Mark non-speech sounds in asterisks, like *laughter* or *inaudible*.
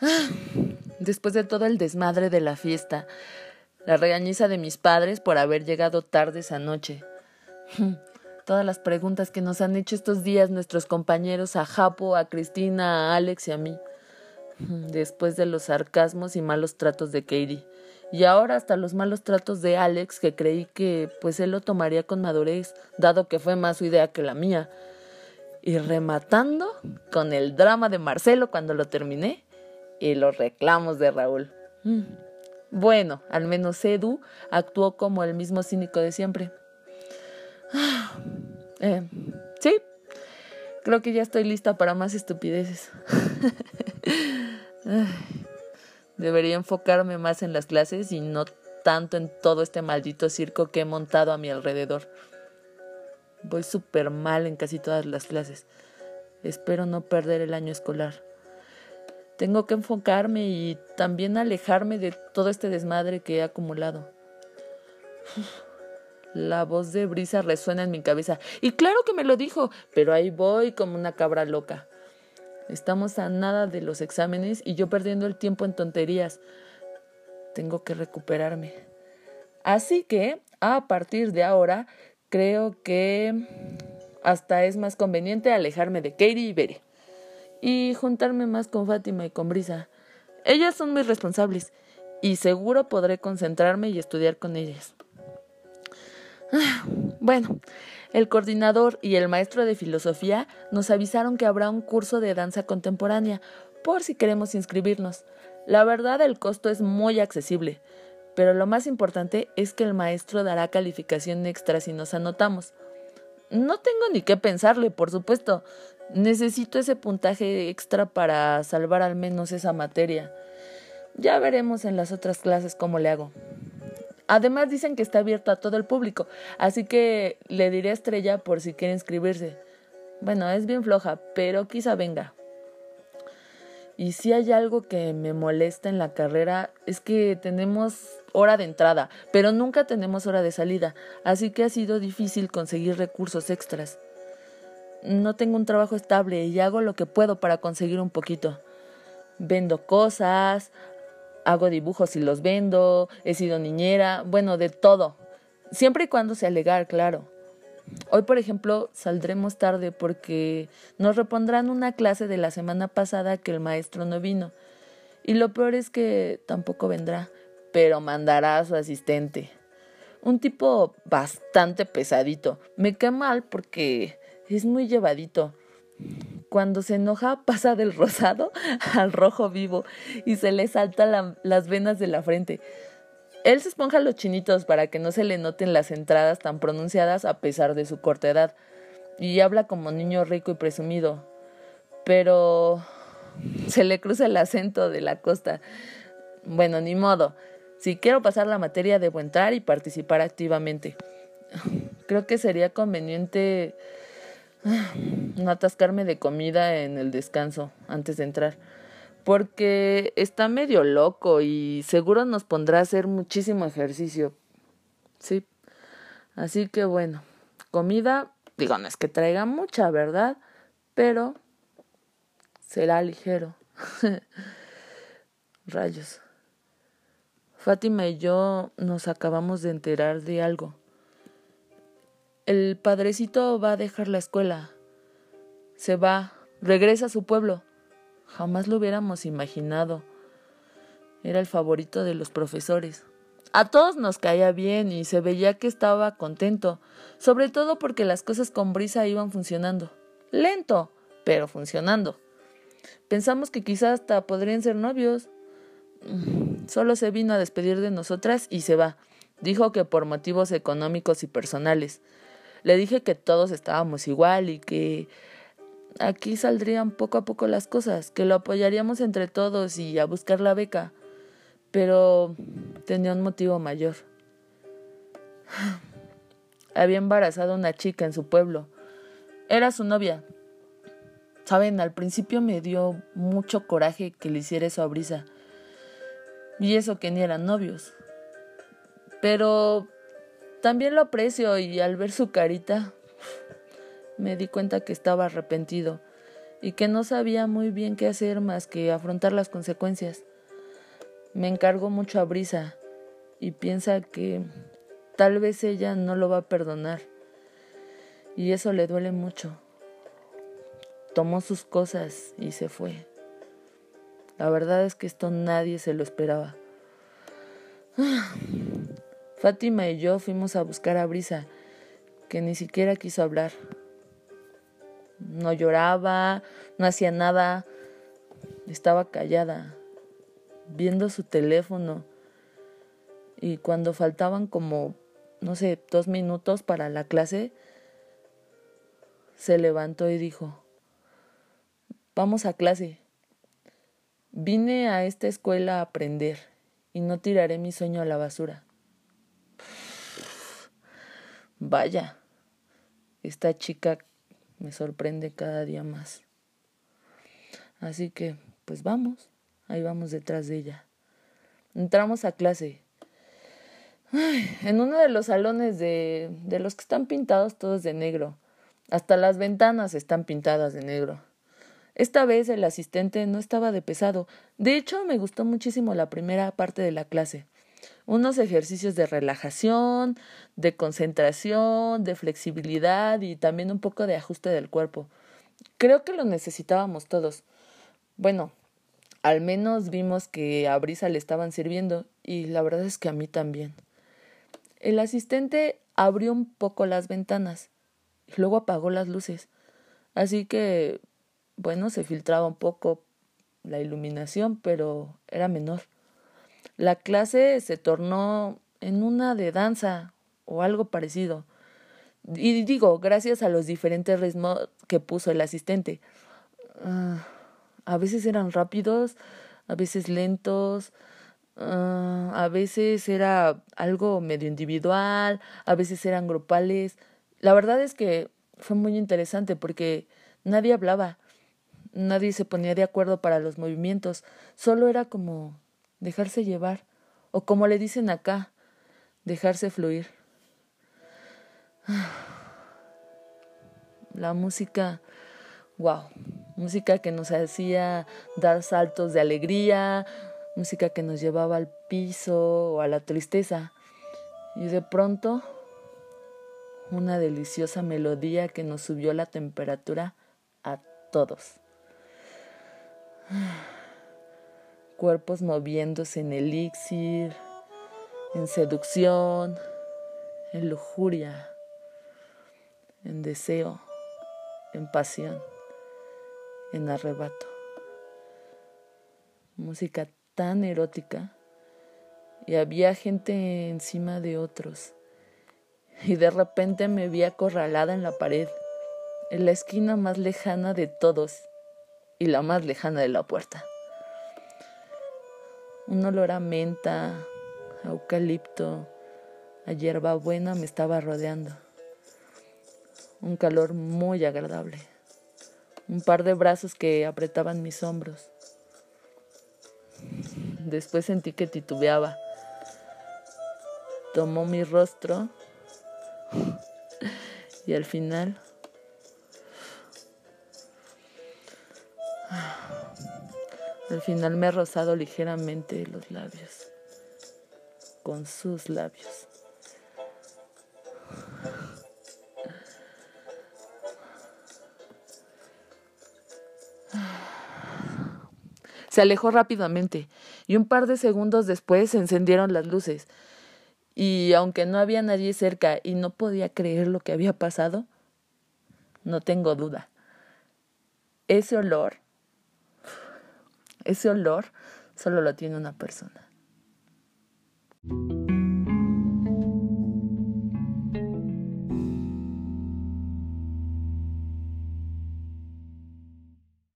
*gasps* Después de todo el desmadre de la fiesta, la regañiza de mis padres por haber llegado tarde esa noche. *laughs* Todas las preguntas que nos han hecho estos días nuestros compañeros a Japo, a Cristina, a Alex y a mí. *laughs* Después de los sarcasmos y malos tratos de Katie. Y ahora hasta los malos tratos de Alex, que creí que pues él lo tomaría con madurez, dado que fue más su idea que la mía. Y rematando con el drama de Marcelo cuando lo terminé y los reclamos de Raúl. Mm. Bueno, al menos Edu actuó como el mismo cínico de siempre. Eh, sí, creo que ya estoy lista para más estupideces. *laughs* Debería enfocarme más en las clases y no tanto en todo este maldito circo que he montado a mi alrededor. Voy súper mal en casi todas las clases. Espero no perder el año escolar. Tengo que enfocarme y también alejarme de todo este desmadre que he acumulado. La voz de Brisa resuena en mi cabeza. Y claro que me lo dijo, pero ahí voy como una cabra loca. Estamos a nada de los exámenes y yo perdiendo el tiempo en tonterías. Tengo que recuperarme. Así que, a partir de ahora, creo que hasta es más conveniente alejarme de Katie y Bere y juntarme más con Fátima y con Brisa. Ellas son mis responsables y seguro podré concentrarme y estudiar con ellas. *sighs* Bueno, el coordinador y el maestro de filosofía nos avisaron que habrá un curso de danza contemporánea por si queremos inscribirnos. La verdad el costo es muy accesible, pero lo más importante es que el maestro dará calificación extra si nos anotamos. No tengo ni qué pensarle, por supuesto. Necesito ese puntaje extra para salvar al menos esa materia. Ya veremos en las otras clases cómo le hago. Además dicen que está abierto a todo el público, así que le diré a Estrella por si quiere inscribirse. Bueno, es bien floja, pero quizá venga. Y si hay algo que me molesta en la carrera es que tenemos hora de entrada, pero nunca tenemos hora de salida, así que ha sido difícil conseguir recursos extras no tengo un trabajo estable y hago lo que puedo para conseguir un poquito. Vendo cosas, hago dibujos y los vendo, he sido niñera, bueno, de todo. Siempre y cuando sea legal, claro. Hoy, por ejemplo, saldremos tarde porque nos repondrán una clase de la semana pasada que el maestro no vino. Y lo peor es que tampoco vendrá, pero mandará a su asistente. Un tipo bastante pesadito. Me cae mal porque es muy llevadito. Cuando se enoja *laughs* pasa del rosado *laughs* al rojo vivo y se le saltan las venas de la frente. Él se esponja los chinitos para que no se le noten las entradas tan pronunciadas a pesar de su corta edad. Y habla como niño rico y presumido. Pero se le cruza el acento de la costa. Bueno, ni modo. Si quiero pasar la materia debo entrar y participar activamente. Creo que sería conveniente no atascarme de comida en el descanso antes de entrar. Porque está medio loco y seguro nos pondrá a hacer muchísimo ejercicio. Sí. Así que bueno, comida, digo, no es que traiga mucha, ¿verdad? Pero será ligero. *laughs* Rayos. Fátima y yo nos acabamos de enterar de algo. El padrecito va a dejar la escuela. Se va, regresa a su pueblo. Jamás lo hubiéramos imaginado. Era el favorito de los profesores. A todos nos caía bien y se veía que estaba contento, sobre todo porque las cosas con Brisa iban funcionando. Lento, pero funcionando. Pensamos que quizás hasta podrían ser novios. Solo se vino a despedir de nosotras y se va. Dijo que por motivos económicos y personales. Le dije que todos estábamos igual y que aquí saldrían poco a poco las cosas, que lo apoyaríamos entre todos y a buscar la beca. Pero tenía un motivo mayor. Había embarazado a una chica en su pueblo. Era su novia. Saben, al principio me dio mucho coraje que le hiciera eso a Brisa. Y eso que ni eran novios. Pero también lo aprecio y al ver su carita me di cuenta que estaba arrepentido y que no sabía muy bien qué hacer más que afrontar las consecuencias. Me encargó mucho a Brisa y piensa que tal vez ella no lo va a perdonar y eso le duele mucho. Tomó sus cosas y se fue. La verdad es que esto nadie se lo esperaba. *sighs* Fátima y yo fuimos a buscar a Brisa, que ni siquiera quiso hablar. No lloraba, no hacía nada, estaba callada, viendo su teléfono. Y cuando faltaban como, no sé, dos minutos para la clase, se levantó y dijo, vamos a clase. Vine a esta escuela a aprender y no tiraré mi sueño a la basura. Vaya, esta chica me sorprende cada día más. Así que, pues vamos, ahí vamos detrás de ella. Entramos a clase. en uno de los salones de, de los que están pintados todos de negro. Hasta las ventanas están pintadas de negro. Esta vez el asistente no estaba de pesado. De hecho, me gustó muchísimo la primera parte de la clase. Unos ejercicios de relajación, de concentración, de flexibilidad y también un poco de ajuste del cuerpo. Creo que lo necesitábamos todos. Bueno, al menos vimos que a Brisa le estaban sirviendo y la verdad es que a mí también. El asistente abrió un poco las ventanas y luego apagó las luces. Así que bueno, se filtraba un poco la iluminación, pero era menor. La clase se tornó en una de danza o algo parecido. Y digo, gracias a los diferentes ritmos que puso el asistente. Ah, a veces eran rápidos, a veces lentos, ah, a veces era algo medio individual, a veces eran grupales. La verdad es que fue muy interesante porque nadie hablaba, Nadie se ponía de acuerdo para los movimientos, solo era como dejarse llevar, o como le dicen acá, dejarse fluir. *sighs* La música, wow, música que nos hacía dar saltos de alegría, música que nos llevaba al piso o a la tristeza. Y de pronto, una deliciosa melodía que nos subió la temperatura a todos. *sighs* Cuerpos moviéndose en elixir, en seducción, en lujuria, en deseo, en pasión, en arrebato. Música tan erótica y había gente encima de otros. Y de repente me vi acorralada en la pared, en la esquina más lejana de todos y la más lejana de la puerta. Un olor a menta, a eucalipto, a hierbabuena me estaba rodeando. Un calor muy agradable. Un par de brazos que apretaban mis hombros. Después sentí que titubeaba. Tomó mi rostro *laughs* y al final Al final me ha rozado ligeramente los labios, con sus labios. Se alejó rápidamente y un par de segundos después se encendieron las luces. Y aunque no había nadie cerca y no podía creer lo que había pasado, no tengo duda. Ese olor ese olor solo lo tiene una persona.